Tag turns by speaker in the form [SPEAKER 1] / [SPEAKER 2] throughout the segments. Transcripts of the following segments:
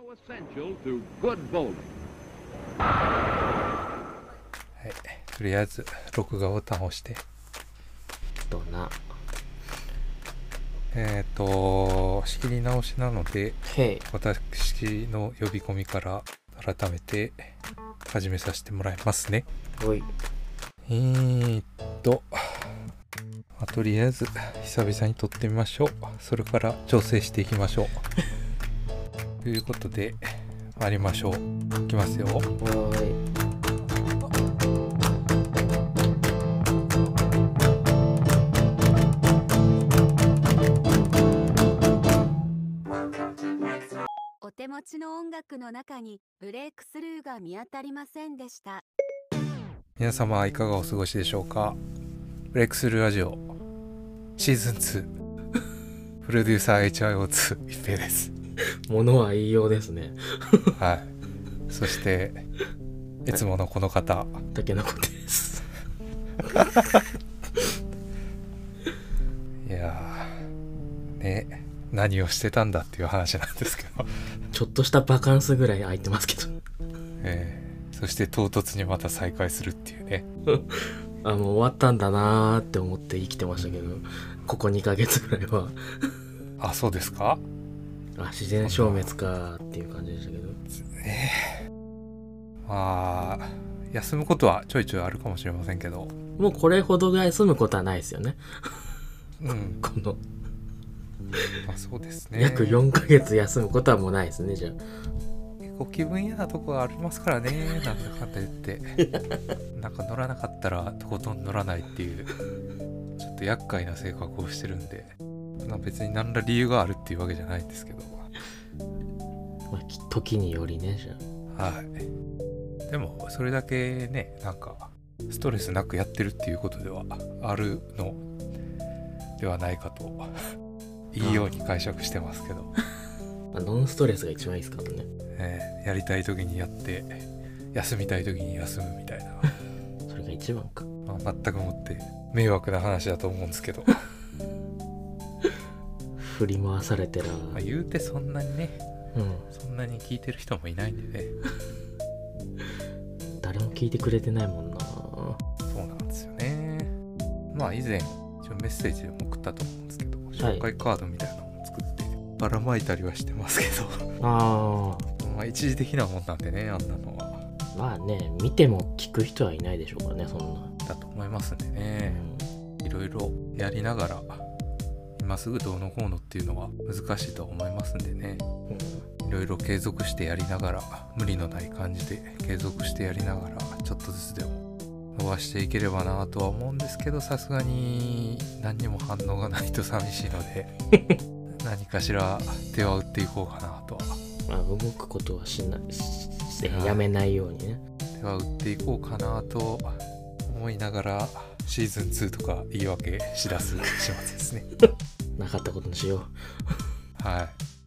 [SPEAKER 1] so essential to good bowling.
[SPEAKER 2] はい。とりあえず録画ボタンを押して。
[SPEAKER 3] どんな？
[SPEAKER 2] えっ、と仕切り直しなので
[SPEAKER 3] へい。
[SPEAKER 2] 私の呼び込みから改めて始めさせてもらいますね。
[SPEAKER 3] おい。
[SPEAKER 2] えーっと、まあとりあえず久々に撮ってみましょう。それから調整していきましょうということで参りましょう。いきますよ。
[SPEAKER 3] おーい
[SPEAKER 4] お手持ちの音楽の中にブレイクスルーが見当たりませんでした。
[SPEAKER 2] 皆様いかがお過ごしでしょうか。ブレイクスルーラジオシーズン2 プロデューサー HIO2 一平です
[SPEAKER 3] ものは言いようですね。
[SPEAKER 2] はい。そしていつものこの方。
[SPEAKER 3] たけのこです。
[SPEAKER 2] いやー。ね。何をしてたんだっていう話なんですけど。
[SPEAKER 3] ちょっとしたバカンスぐらい空いてますけど。
[SPEAKER 2] えーそして唐突にまた再会するっていうね。
[SPEAKER 3] あもう終わったんだなーって思って生きてましたけど。ここ2ヶ月ぐらいは。
[SPEAKER 2] あそうですか？
[SPEAKER 3] あ自然消滅かーっていう感じでしたけど。
[SPEAKER 2] まあ休むことはちょいちょいあるかもしれませんけど。
[SPEAKER 3] もうこれほどぐらい済むことはないですよね。
[SPEAKER 2] うん。
[SPEAKER 3] この。
[SPEAKER 2] まあそうですね。
[SPEAKER 3] 約4ヶ月休むことはもうないですねじゃあ。
[SPEAKER 2] 結構気分屋なとこがありますからね なんだかんだ言って。なんか乗らなかったらとことん乗らないっていうちょっと厄介な性格をしてるんで。まあ別に何ら理由があるっていうわけじゃないんですけど。
[SPEAKER 3] まあ、き時によりねじゃ
[SPEAKER 2] はい。でもそれだけねなんかストレスなくやってるっていうことではあるのではないかといいように解釈してますけど、
[SPEAKER 3] あ、まあ、ノンストレスが一番いいですからね。
[SPEAKER 2] えーやりたい時にやって休みたい時に休むみたいな。
[SPEAKER 3] それが一番か。
[SPEAKER 2] まあ、全くもって迷惑な話だと思うんですけど、
[SPEAKER 3] 振り回されてら
[SPEAKER 2] まあ、言うてそんなにね
[SPEAKER 3] うん。
[SPEAKER 2] そんなに聞いてる人もいないんでね。
[SPEAKER 3] 誰も聞いてくれてないもんな。
[SPEAKER 2] そうなんですよね。まあ以前一応メッセージでも送ったと思うんですけど紹介カードみたいなのを作ってばらまいたりはしてますけど。
[SPEAKER 3] あ
[SPEAKER 2] まあ一時的なもんなんでねあんなのは。
[SPEAKER 3] あまあね見ても聞く人はいないでしょうからねそんな、
[SPEAKER 2] だと思いますんでね。いろいろやりながら今すぐどうのこうのっていうのは難しいと思いますんでね。
[SPEAKER 3] うん。
[SPEAKER 2] いろいろ継続してやりながら無理のない感じで継続してやりながらちょっとずつでも伸ばしていければなとは思うんですけどさすがに何にも反応がないと寂しいので 何かしら手は打っていこうかなとは。
[SPEAKER 3] まあ動くことはしないし
[SPEAKER 2] はい。
[SPEAKER 3] やめないようにね。
[SPEAKER 2] 手は打っていこうかなと思いながらシーズン2とか言い訳しだす始末ですね
[SPEAKER 3] なかったことにしよ
[SPEAKER 2] はい、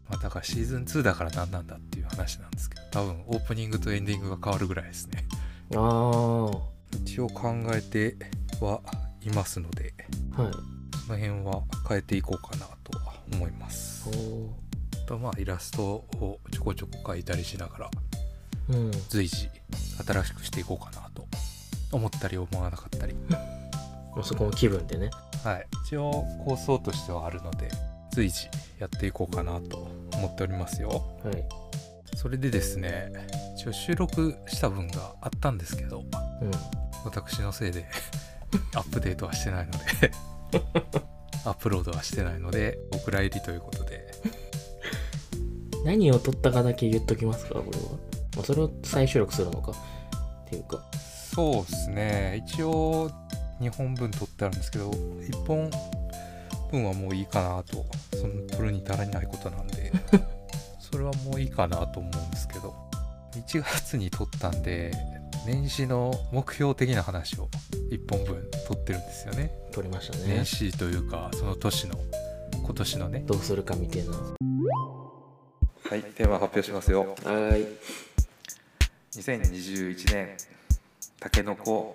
[SPEAKER 2] まあ、だからシーズン2だから何なんだっていう話なんですけど多分オープニングとエンディングが変わるぐらいですね。
[SPEAKER 3] うあ
[SPEAKER 2] 一応考えてはいますので
[SPEAKER 3] あはい。
[SPEAKER 2] その辺は変えていこうかなとは思います。とまあイラストをちょこちょこ描いたりしながら
[SPEAKER 3] うん。
[SPEAKER 2] 随時新しくしていこうかなと思ったり思わなかったり
[SPEAKER 3] もうそこの気分でね。
[SPEAKER 2] はい。一応構想としてはあるので随時やっていこうかなと思っておりますよ。
[SPEAKER 3] はい。
[SPEAKER 2] それでですね一応収録した分があったんですけど
[SPEAKER 3] うん。
[SPEAKER 2] 私のせいで アップデートはしてないので アップロードはしてないのでお蔵入りということで。
[SPEAKER 3] 何を撮ったかだけ言っときますかこれは、まあ、それを再収録するのかっていうか。
[SPEAKER 2] そうですね。一応2本分撮ってあるんですけど1本分はもういいかなとその撮るに足らないことなんで それはもういいかなと思うんですけど1月に撮ったんで年始の目標的な話を1本分撮ってるんですよね。
[SPEAKER 3] 撮りましたね。
[SPEAKER 2] 年始というかその年の今年のね。
[SPEAKER 3] どうするかみたいな。
[SPEAKER 2] はいテーマ発表しますよ。
[SPEAKER 3] はーい
[SPEAKER 2] 2021年たけのこ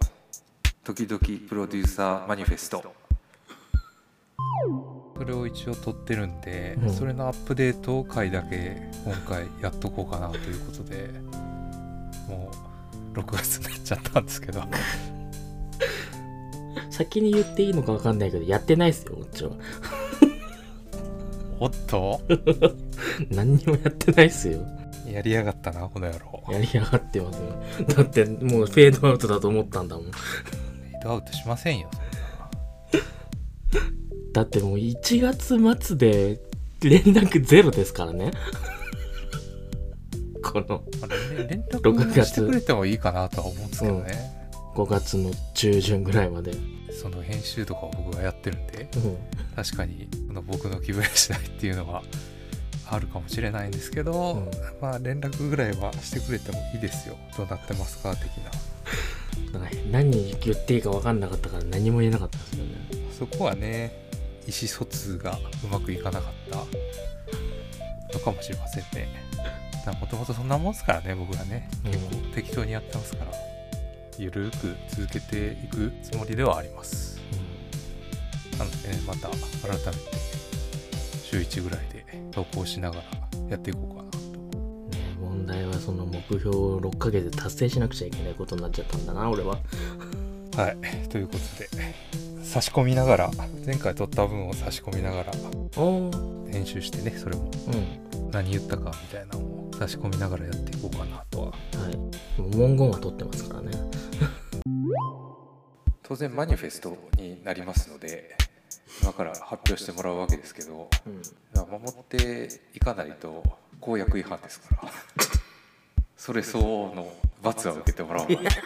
[SPEAKER 2] 時々プロデューサーマニフェスト。それを一応撮ってるんで、
[SPEAKER 3] うん。
[SPEAKER 2] それのアップデート回だけ今回やっとこうかなということでもう6月になっちゃったんですけど。
[SPEAKER 3] 先に言っていいのか分かんないけどやってないっすよこっちは
[SPEAKER 2] おっと？
[SPEAKER 3] 何にもやってないっすよ。
[SPEAKER 2] やりやがったなこの野郎。
[SPEAKER 3] やりやがってますよ。だってもうフェードアウトだと思ったんだもん
[SPEAKER 2] ドアウトしませんよ
[SPEAKER 3] だってもう1月末で連絡ゼロですからね。この
[SPEAKER 2] 連
[SPEAKER 3] 6
[SPEAKER 2] 絡
[SPEAKER 3] 月。
[SPEAKER 2] してくれてもいいかなとは思うんですけどね、
[SPEAKER 3] 5月の中旬ぐらいまで、
[SPEAKER 2] その編集とかを僕がやってるんで
[SPEAKER 3] うん、
[SPEAKER 2] 確かにその僕の気分次第っていうのはあるかもしれないんですけど、
[SPEAKER 3] うん。
[SPEAKER 2] まあ連絡ぐらいはしてくれてもいいですよ。どうなってますか的な
[SPEAKER 3] なんか何言っていいか分かんなかったから何も言えなかったんですよね。
[SPEAKER 2] そこはね意思疎通がうまくいかなかったのかもしれませんね。もともとそんなもんですからね僕らね。
[SPEAKER 3] うん。
[SPEAKER 2] 結構適当にやってますから。ゆるーく続けていくつもりではあります。なのでねまた改めて週1ぐらいで投稿しながらやっていこうか
[SPEAKER 3] その目標を6ヶ月で達成しなくちゃいけないことになっちゃったんだな俺は。
[SPEAKER 2] はい。ということで差し込みながら前回撮った分を差し込みながら編集してねそれも。
[SPEAKER 3] うん。
[SPEAKER 2] 何言ったかみたいなのを差し込みながらやっていこうかなとは。
[SPEAKER 3] はい。もう文言は取ってますからね。
[SPEAKER 2] 当然マニフェストになりますので今から発表してもらうわけですけど
[SPEAKER 3] うん。
[SPEAKER 2] 守っていかないと公約違反ですからそれ相応の罰は受けてもらおう。かなと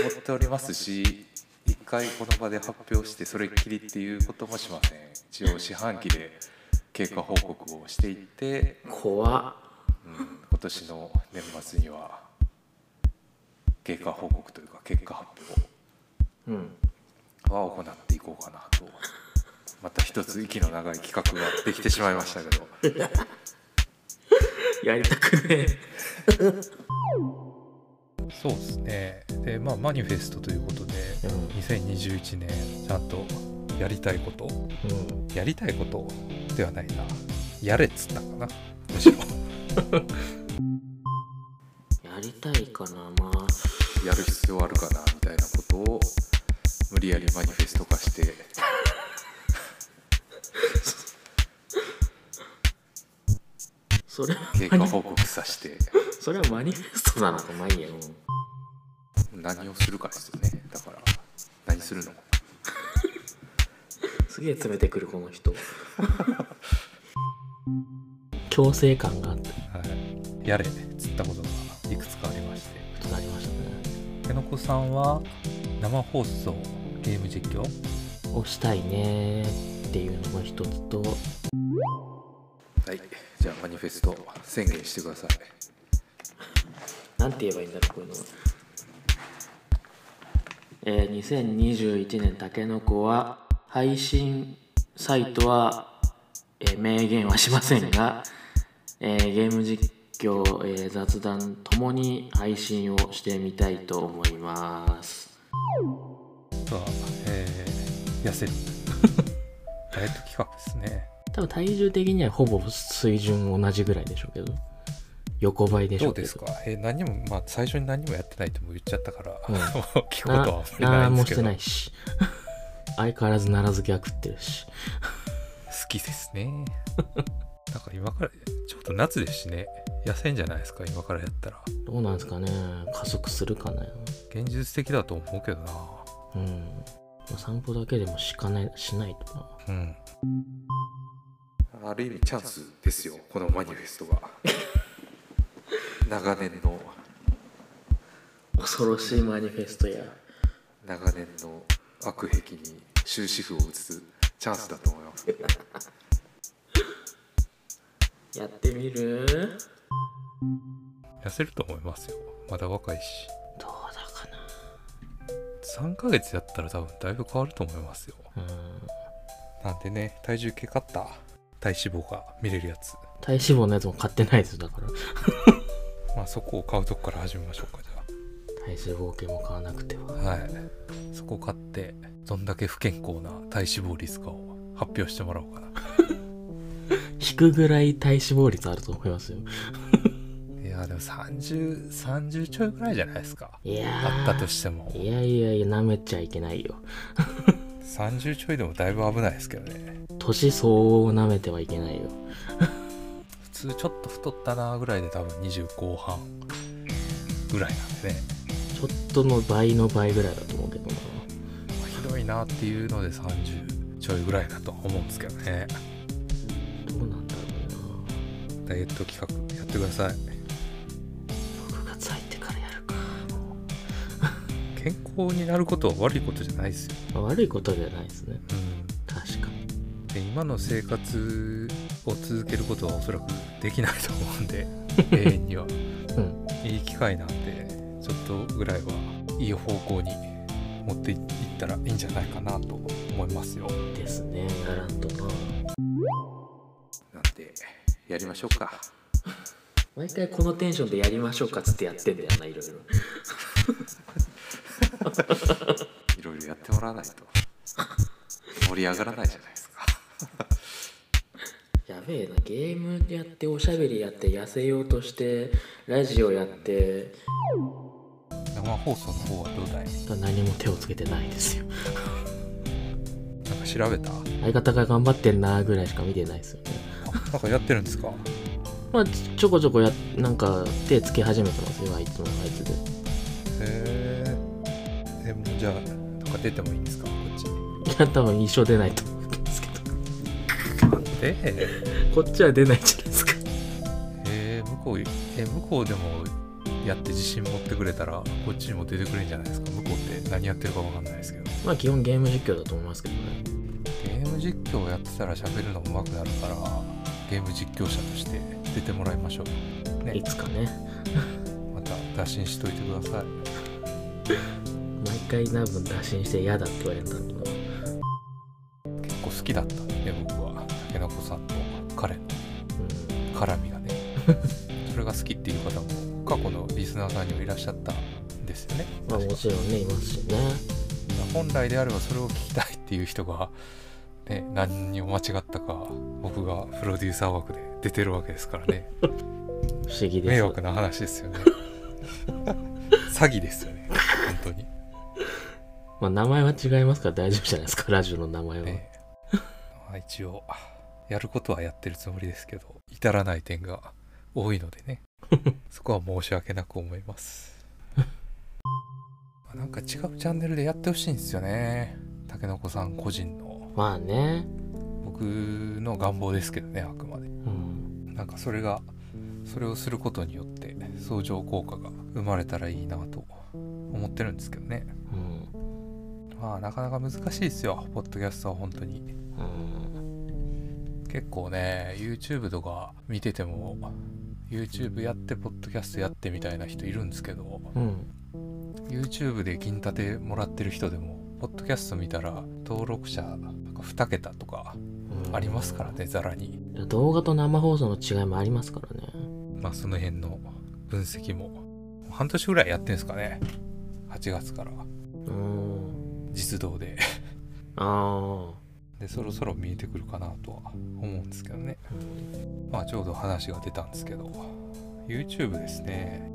[SPEAKER 2] 思っておりますし一回この場で発表してそれっきりっていうこともしません。一応四半期で経過報告をしていって
[SPEAKER 3] 怖っ。
[SPEAKER 2] うん今年の年末には経過報告というか結果発
[SPEAKER 3] うん
[SPEAKER 2] 表は行っていこうかなと。また一つ息の長い企画ができてしまいましたけど
[SPEAKER 3] やりたくね。
[SPEAKER 2] そうですね。でまあマニフェストということで
[SPEAKER 3] え
[SPEAKER 2] 2021年ちゃんとやりたいこと。
[SPEAKER 3] うん、うん、
[SPEAKER 2] やりたいことではないな。やれっつったかな。むしろ。
[SPEAKER 3] やりたいかなまあ。
[SPEAKER 2] やる必要あるかなみたいなことを無理やりマニフェスト化して
[SPEAKER 3] それは
[SPEAKER 2] 経過報告させて。
[SPEAKER 3] それはマニフェストなのかまあいいやうん。
[SPEAKER 2] 何をするかですよね。だから何するの
[SPEAKER 3] すげえ詰めてくるこの人。強制感があって。
[SPEAKER 2] はい、やれっつったことがいくつかありまして。
[SPEAKER 3] となりましたね。
[SPEAKER 2] けのこさんは生放送ゲーム実況？
[SPEAKER 3] 押したいねっていうのが一つと
[SPEAKER 2] ニフェスト宣言してください。
[SPEAKER 3] なんて言えばいいんだろうこういうのは。えー、2021年たけのこは配信サイトは、えー明言はしませんが、えーゲーム実況、えー雑談ともに配信をしてみたいと思います。
[SPEAKER 2] あとは、えー痩せる。ダイエット企画ですね
[SPEAKER 3] 多分体重的にはほぼ水準同じぐらいでしょうけど。横ばいでしょうけど。
[SPEAKER 2] どうですか？えー何もまあ最初に何もやってないとも言っちゃったから、
[SPEAKER 3] うん。
[SPEAKER 2] 聞くことはあんまり
[SPEAKER 3] な
[SPEAKER 2] なんいんですけど。
[SPEAKER 3] もしてないし。相変わらず奈良漬けは食ってるし。
[SPEAKER 2] 好きですね。だから今からちょうど夏ですしね。痩せんじゃないですか今からやったら。
[SPEAKER 3] どうなんですかね。加速するかね
[SPEAKER 2] 現実的だと思うけどな。
[SPEAKER 3] うん。散歩だけでもしかないしないとな。
[SPEAKER 2] うんある意味チャンスですよこのマニフェストが。長年の
[SPEAKER 3] 恐ろしいマニフェストや
[SPEAKER 2] 長年の悪癖に終止符を打つ。チャンスだと思います
[SPEAKER 3] やってみる？
[SPEAKER 2] 痩せると思いますよ。まだ若いし。
[SPEAKER 3] どうだか
[SPEAKER 2] 3ヶ月やったら多分だいぶ変わると思いますよ。
[SPEAKER 3] なうん。
[SPEAKER 2] なんでね体重計買った体脂肪が見れるやつ。
[SPEAKER 3] 体脂肪のやつも買ってないですだから。
[SPEAKER 2] まあそこを買うとこから始めましょうかじ
[SPEAKER 3] 体脂肪計も買わなくては。
[SPEAKER 2] ゃあはい。そこを買ってどんだけ不健康な体脂肪率かを発表してもらおうかな。
[SPEAKER 3] 引くぐらい体脂肪率あると思いますよ。
[SPEAKER 2] いやでも3030ちょいぐらいじゃないですか。
[SPEAKER 3] いやー。
[SPEAKER 2] あったとしても。
[SPEAKER 3] いやいやいや舐めちゃいけないよ
[SPEAKER 2] 30ちょいでもだいぶ危ないですけどね。
[SPEAKER 3] 年相応を舐めてはいけないよ。
[SPEAKER 2] 普通ちょっと太ったなぐらいで多分20後半ぐらいなんでね、
[SPEAKER 3] ちょっとの倍の倍ぐらいだと思うけどな。
[SPEAKER 2] まあひどいなっていうので30ちょいぐらいだと思うんですけどね。
[SPEAKER 3] どうなんだろうな。
[SPEAKER 2] ダイエット企画やってください健康になることは悪いことじゃないですよ、
[SPEAKER 3] まあ悪いことではないですね。
[SPEAKER 2] うん、
[SPEAKER 3] 確かに。
[SPEAKER 2] で今の生活を続けることはおそらくできないと思うんで 永遠には。
[SPEAKER 3] うん。
[SPEAKER 2] いい機会なんでちょっとぐらいはいい方向に持っていったらいいんじゃないかなと思いますよ。
[SPEAKER 3] ですねやらんとな。
[SPEAKER 2] なんでやりましょうか。
[SPEAKER 3] 毎回このテンションでやりましょうかっつってやってんだよないろいろ
[SPEAKER 2] いろいろやってもらわないと。盛り上がらないじゃないですか。
[SPEAKER 3] やべえな。ゲームやっておしゃべりやって痩せようとしてラジオやって。
[SPEAKER 2] 生放送の方はどうだい？
[SPEAKER 3] 何も手をつけてないですよ。
[SPEAKER 2] なんか調べた？
[SPEAKER 3] 相方が頑張ってんなぐらいしか見てないですよね。
[SPEAKER 2] なんかやってるんですか？
[SPEAKER 3] まあちちょこちょこやなんか手つけ始めてますよあいつもあいつで。
[SPEAKER 2] へええもうじゃあなんか出てもいいんですか？こっち。に
[SPEAKER 3] いや多分一生出ないと思うんですけど。
[SPEAKER 2] なんで？
[SPEAKER 3] こっちは出ないじゃないですか。
[SPEAKER 2] えー、向こうえ向こうでもやって自信持ってくれたらこっちにも出てくれるんじゃないですか？向こうって何やってるかわかんないですけど。
[SPEAKER 3] まあ基本ゲーム実況だと思いますけどね。
[SPEAKER 2] ゲーム実況やってたら喋るの上手くなるからゲーム実況者として出てもらいましょう。ね。
[SPEAKER 3] いつかね。
[SPEAKER 2] また打診しといてください。
[SPEAKER 3] 毎回多分打診して嫌だって言われるんだろうな
[SPEAKER 2] 結構好きだった。んでね僕は竹の子さんと彼の
[SPEAKER 3] うん
[SPEAKER 2] 絡みがね。それが好きっていう方も過去のリスナーさんにもいらっしゃったんですよね。
[SPEAKER 3] まあもちろんねいますしね。
[SPEAKER 2] 本来であればそれを聞きたいっていう人が、ね、何にも間違ったか僕がプロデューサー枠で出てるわけですからね。
[SPEAKER 3] 不思議です。
[SPEAKER 2] 迷惑な話ですよね。詐欺ですよね。本当に
[SPEAKER 3] まあ名前は違いますから大丈夫じゃないですか ラジオの名前は、
[SPEAKER 2] ねまあ一応やることはやってるつもりですけど至らない点が多いのでね。そこは申し訳なく思います。ま あなんか違うチャンネルでやってほしいんですよね。たけのこさん個人の。
[SPEAKER 3] まあね。
[SPEAKER 2] 僕の願望ですけどねあくまで。
[SPEAKER 3] うん。
[SPEAKER 2] なんかそれがそれをすることによって相乗効果が生まれたらいいなと思ってるんですけどね。
[SPEAKER 3] うん
[SPEAKER 2] まあなかなか難しいですよ。ポッドキャストは本当に。
[SPEAKER 3] うん。
[SPEAKER 2] 結構ね YouTube とか見てても YouTube やってポッドキャストやってみたいな人いるんですけど
[SPEAKER 3] うん。
[SPEAKER 2] YouTube で金立てもらってる人でもポッドキャスト見たら登録者なんか2桁とか
[SPEAKER 3] うん。
[SPEAKER 2] ありますからねざらに。
[SPEAKER 3] 動画と生放送の違いもありますからね。
[SPEAKER 2] まあその辺の分析も。半年ぐらいやってんですかね。8月から。
[SPEAKER 3] うん
[SPEAKER 2] 実動で。
[SPEAKER 3] あ
[SPEAKER 2] でそろそろ見えてくるかなとは思うんですけどね。まあちょうど話が出たんですけど。YouTube ですね。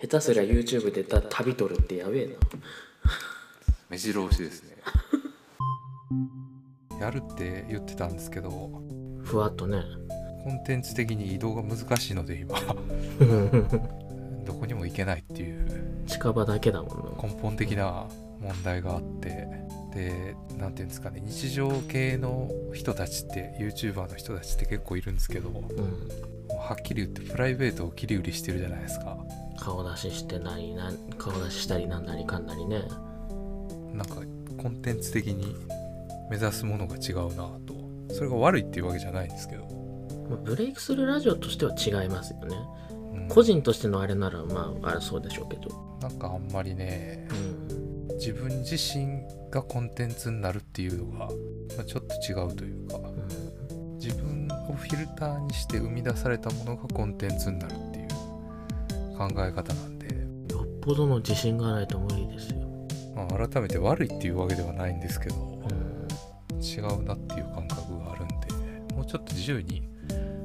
[SPEAKER 3] 下手すりゃ YouTube でた旅撮るってやべえな。
[SPEAKER 2] 目白押しですね。やるって言ってたんですけど。
[SPEAKER 3] ふわっとね。
[SPEAKER 2] コンテンツ的に移動が難しいので今。どこにも行けないっていう。
[SPEAKER 3] 近場だけだもんな。
[SPEAKER 2] 根本的な問題があってで何ていうんですかね日常系の人たちって YouTuber の人たちって結構いるんですけど
[SPEAKER 3] うん。
[SPEAKER 2] はっきり言ってプライベートを切り売りしてるじゃないですか。
[SPEAKER 3] 顔出ししてなりな顔出ししたりなんなりかんなりね。
[SPEAKER 2] なんかコンテンツ的に目指すものが違うなと。それが悪いっていうわけじゃないんですけど、
[SPEAKER 3] まあブレイクスルーラジオとしては違いますよね。
[SPEAKER 2] うん。
[SPEAKER 3] 個人としてのあれならまああれそうでしょうけど。
[SPEAKER 2] なんかあんまりね
[SPEAKER 3] うん
[SPEAKER 2] 自分自身がコンテンツになるっていうのが、まあちょっと違うというか
[SPEAKER 3] うん
[SPEAKER 2] 自分をフィルターにして生み出されたものがコンテンツになるっていう考え方なんで、
[SPEAKER 3] よっぽどの自信がないと無理ですよ。
[SPEAKER 2] まあ、改めて悪いっていうわけではないんですけど
[SPEAKER 3] うん。
[SPEAKER 2] 違うなっていう感覚があるんでもうちょっと自由に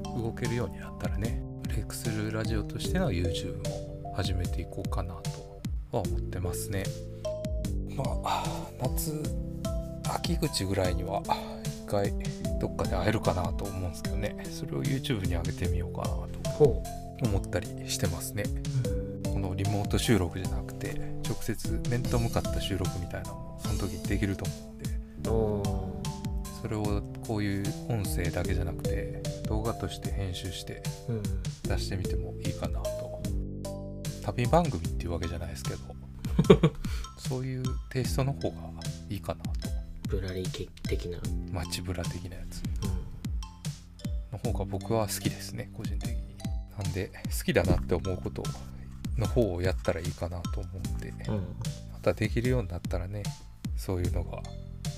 [SPEAKER 2] 動けるようになったらねブレイクスルーラジオとしての YouTube も始めていこうかなとは思ってますねまあ夏秋口ぐらいには一回どっかで会えるかなと思うんですけどね。それを YouTube に上げてみようかなと
[SPEAKER 3] ほ
[SPEAKER 2] 思ったりしてますね。
[SPEAKER 3] う、
[SPEAKER 2] このリモート収録じゃなくて直接面と向かった収録みたいなのもその時できると思うんで。それをこういう音声だけじゃなくて動画として編集して出してみてもいいかなと。旅番組っていうわけじゃないですけど そういうテイストの方がいいかなと。
[SPEAKER 3] ぶらり的な、
[SPEAKER 2] 街ブラ的なやつ。
[SPEAKER 3] う
[SPEAKER 2] の方が僕は好きですね個人的に。なんで好きだなって思うことの方をやったらいいかなと思うんで。
[SPEAKER 3] んうん、
[SPEAKER 2] またできるようになったらねそういうのが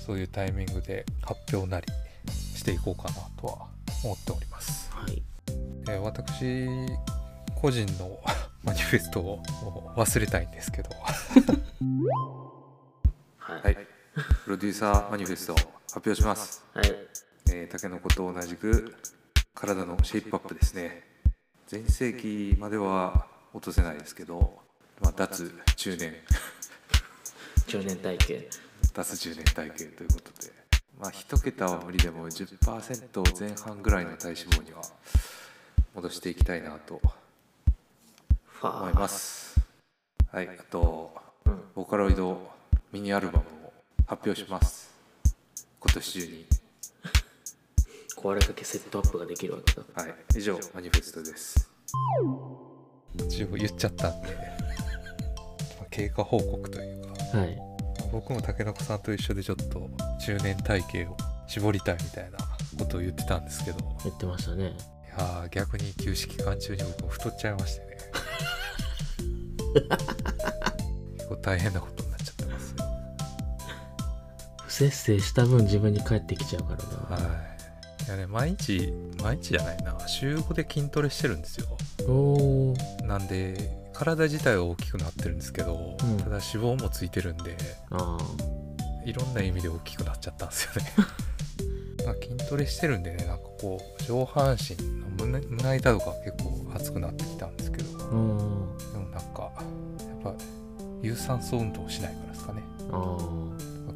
[SPEAKER 2] そういうタイミングで発表なりしていこうかなとは思っております、
[SPEAKER 3] はい。
[SPEAKER 2] えー私個人の マニフェストを忘れたいんですけど
[SPEAKER 3] はい。
[SPEAKER 2] はい。プロデューサーマニフェスト発表します。
[SPEAKER 3] はい。
[SPEAKER 2] えー、タケノコと同じく体のシェイプアップですね。前世紀までは落とせないですけど、まあ、脱中年。
[SPEAKER 3] 中年体系
[SPEAKER 2] 脱中年体型ということで。まあ一桁は無理でも10%前半ぐらいの体脂肪には戻していきたいなと思います。はい。あと
[SPEAKER 3] うん
[SPEAKER 2] ボーカロイドミニアルバムを発表します。今年中に。
[SPEAKER 3] 壊れかけセットアップができるわけだ。
[SPEAKER 2] はい、以上マニフェストです。一応言っちゃった。んで、まあ経過報告というか。
[SPEAKER 3] はい。
[SPEAKER 2] 僕も竹中さんと一緒でちょっと中年体型を絞りたいみたいなことを言ってたんですけど。い
[SPEAKER 3] 言ってましたね。
[SPEAKER 2] やー逆に休止期間中に僕も太っちゃいましてね 結構大変なことになっちゃってますよ。
[SPEAKER 3] 不節制した分自分に返ってきちゃうからな、
[SPEAKER 2] はい。いやね毎日毎日じゃないな。週5で筋トレしてるんですよ。
[SPEAKER 3] おー。
[SPEAKER 2] なんで体自体は大きくなってるんですけど、
[SPEAKER 3] うん。
[SPEAKER 2] ただ脂肪もついてるんで
[SPEAKER 3] あ
[SPEAKER 2] いろんな意味で大きくなっちゃったんですよね。まあ筋トレしてるんでねなんかこう上半身の胸胸板とか結構熱くなってきたんですけど。
[SPEAKER 3] あうん
[SPEAKER 2] 酸素運動をしないからですかね。
[SPEAKER 3] あ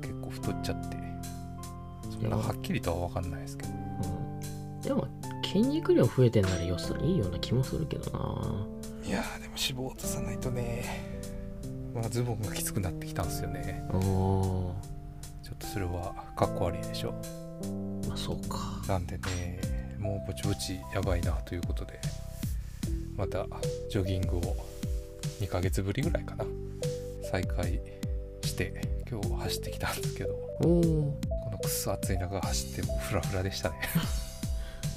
[SPEAKER 2] 結構太っちゃって。そんなはっきりとは分かんないですけど。
[SPEAKER 3] あうん。でも筋肉量増えてんならよさいいような気もするけどな。い
[SPEAKER 2] やーでも脂肪落とさないとね。まあズボンがきつくなってきたんですよね。ちょっとそれはかっこ悪いでしょ。
[SPEAKER 3] まあそうか。
[SPEAKER 2] なんでねもうぼちぼちやばいなということでまたジョギングを2ヶ月ぶりぐらいかな再開して今日走ってきたんですけどこのくっそ暑い中走ってもうフラフラでしたね、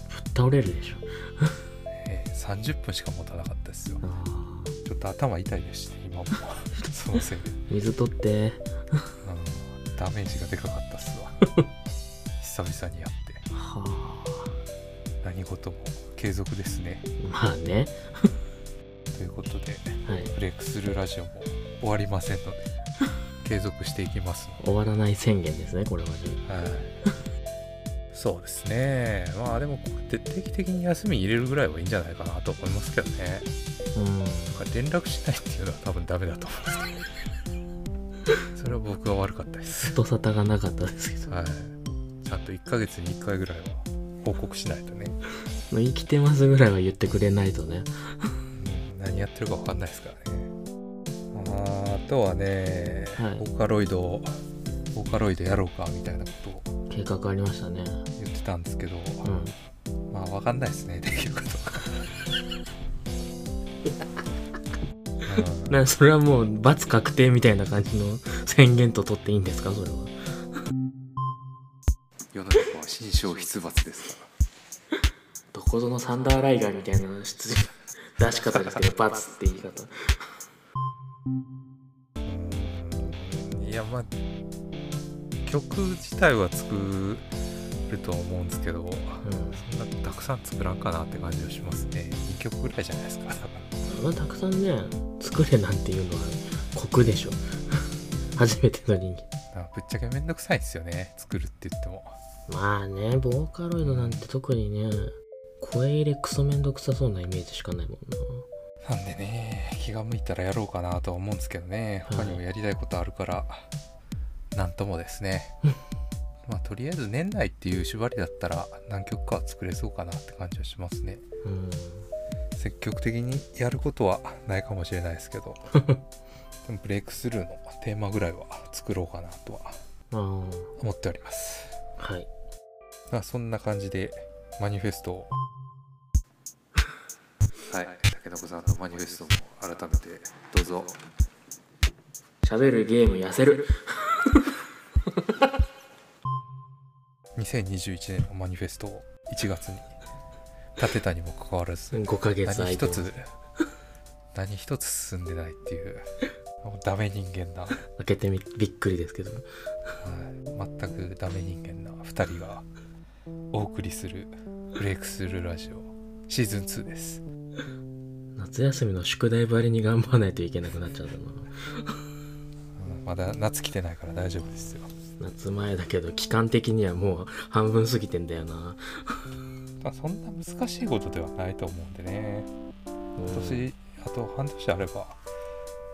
[SPEAKER 3] ぶっ倒れるでしょ。
[SPEAKER 2] えー30分しか持たなかったですよ。
[SPEAKER 3] あ
[SPEAKER 2] ちょっと頭痛いですしね今も。そのせいで、
[SPEAKER 3] ー水取って。
[SPEAKER 2] うん、ダメージがでかかったっすわ。久々にやって。
[SPEAKER 3] は
[SPEAKER 2] 何事も継続ですね。
[SPEAKER 3] あまあね。
[SPEAKER 2] ということで
[SPEAKER 3] はい。
[SPEAKER 2] ブレイクスルーラジオも終わりませんので継続していきますの
[SPEAKER 3] 終わらない宣言ですねこれはじゃ
[SPEAKER 2] で、はい、そうですね。まあでもこうやって定期的に休み入れるぐらいはいいんじゃないかなと思いますけどね。
[SPEAKER 3] あうん。
[SPEAKER 2] なんか連絡しないっていうのは多分ダメだと思うんですけど。それは僕が悪かったです、
[SPEAKER 3] 音沙汰がなかったですけど。
[SPEAKER 2] はい、ちゃんと1ヶ月に1回ぐらいは報告しないとね、
[SPEAKER 3] 生きてますぐらいは言ってくれないとね。
[SPEAKER 2] うん。何やってるか分かんないですからねあとはね、
[SPEAKER 3] はい。
[SPEAKER 2] ボーカロイドボーカロイドやろうかみたいなことを
[SPEAKER 3] 計画ありましたね。
[SPEAKER 2] 言ってたんですけど、
[SPEAKER 3] うん。
[SPEAKER 2] まあ分かんないですねできる かどうかうん
[SPEAKER 3] なそれはもう罰確定みたいな感じの宣言と取っていいんですかそれは。
[SPEAKER 2] 世の中は新章出没ですか
[SPEAKER 3] どこぞのサンダーライガーみたいな出出し方ですけど罰って言い方。
[SPEAKER 2] らうんいやまあ曲自体は作るとは思うんですけど
[SPEAKER 3] うん。
[SPEAKER 2] そんなたくさん作らんかなって感じはしますね。2曲ぐらいじゃないですか
[SPEAKER 3] そんなたくさんね作れなんていうのは酷でしょ。初めての人間。
[SPEAKER 2] ぶっちゃけめんどくさいんですよね作るって言っても。
[SPEAKER 3] まあねボーカロイドなんて特にね声入れクソめんどくさそうなイメージしかないもんな
[SPEAKER 2] なんでね気が向いたらやろうかなとは思うんですけどね。他にもやりたいことあるから、なんともですね。まあとりあえず年内っていう縛りだったら何曲かは作れそうかなって感じはしますね。
[SPEAKER 3] うん。
[SPEAKER 2] 積極的にやることはないかもしれないですけど。でもブレイクスルーのテーマぐらいは作ろうかなとは
[SPEAKER 3] あ
[SPEAKER 2] 思っております。
[SPEAKER 3] あはい。
[SPEAKER 2] まあそんな感じでマニフェストを。はい。竹の子さんのマニフェストも改めてどうぞ。
[SPEAKER 3] 喋るゲーム痩せる。
[SPEAKER 2] 2021年のマニフェストを1月に立てたにもかかわらず
[SPEAKER 3] 5ヶ月空
[SPEAKER 2] 何一つ何一つ進んでないっていうもうダメ人間な、は
[SPEAKER 3] 開けてみびっくりですけど。
[SPEAKER 2] い、全くダメ人間な2人がお送りするブレイクスルーラジオシーズン2です
[SPEAKER 3] 夏休みの宿題ばりに頑張らないといけなくなっちゃうんだな
[SPEAKER 2] うん。まだ夏来てないから大丈夫ですよ。
[SPEAKER 3] 夏前だけど期間的にはもう半分過ぎてんだよな。
[SPEAKER 2] まあそんな難しいことではないと思うんでね。
[SPEAKER 3] うん。
[SPEAKER 2] 今年あと半年あれば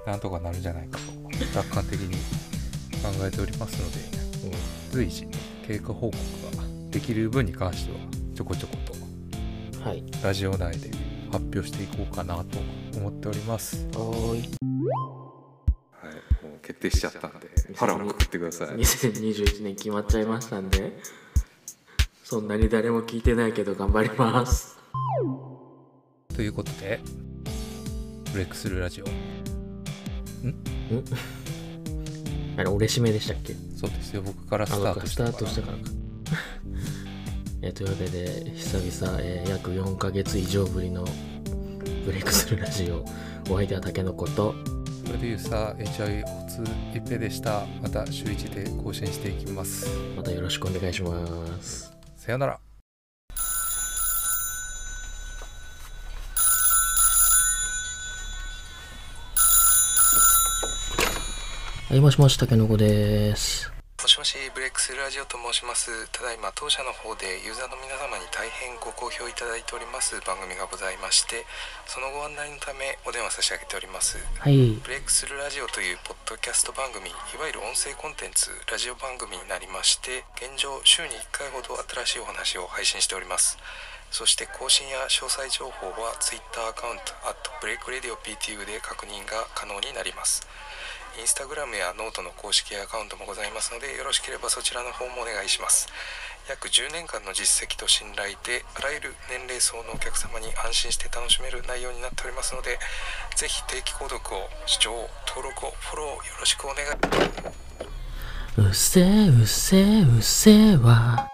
[SPEAKER 2] なんとかなるんじゃないかと楽観的に考えておりますので随時経過報告ができる分に関してはちょこちょことラジオ内で発表していこうかなと思っております。
[SPEAKER 3] おーい。
[SPEAKER 2] はいもう決定しちゃったんで腹をくくってください。
[SPEAKER 3] 2021年決まっちゃいましたんで。そんなに誰も聞いてないけど頑張ります。
[SPEAKER 2] ということでブレイクスルーラジオ。
[SPEAKER 3] あれ俺締めでしたっけ？
[SPEAKER 2] そうですよ。僕からス
[SPEAKER 3] あ
[SPEAKER 2] タート
[SPEAKER 3] そうかスター
[SPEAKER 2] したから
[SPEAKER 3] トしたからかえーというわけで久々、えー約4ヶ月以上ぶりのブレイクスルーラジオお相手はタケノコと
[SPEAKER 2] プロデューサー HI おつ一平でした。また週1で更新していきます。
[SPEAKER 3] またよろしくお願いします。
[SPEAKER 2] さよなら。
[SPEAKER 3] はいもしもしタケノコです
[SPEAKER 2] もしもしブレイクスルーラジオと申します。ただいま当社の方でユーザーの皆様に大変ご好評いただいております番組がございましてそのご案内のためお電話差し上げております。
[SPEAKER 3] はい。
[SPEAKER 2] ブレイクスルーラジオというポッドキャスト番組いわゆる音声コンテンツラジオ番組になりまして現状週に1回ほど新しいお話を配信しております。そして更新や詳細情報は Twitter アカウント @breakradioptu で確認が可能になりますインスタグラムやノートの公式アカウントもございますのでよろしければそちらの方もお願いします。約10年間の実績と信頼であらゆる年齢層のお客様に安心して楽しめる内容になっておりますのでぜひ定期購読を視聴登録をフォローよろしくお願い。う
[SPEAKER 3] せうせうせーわ。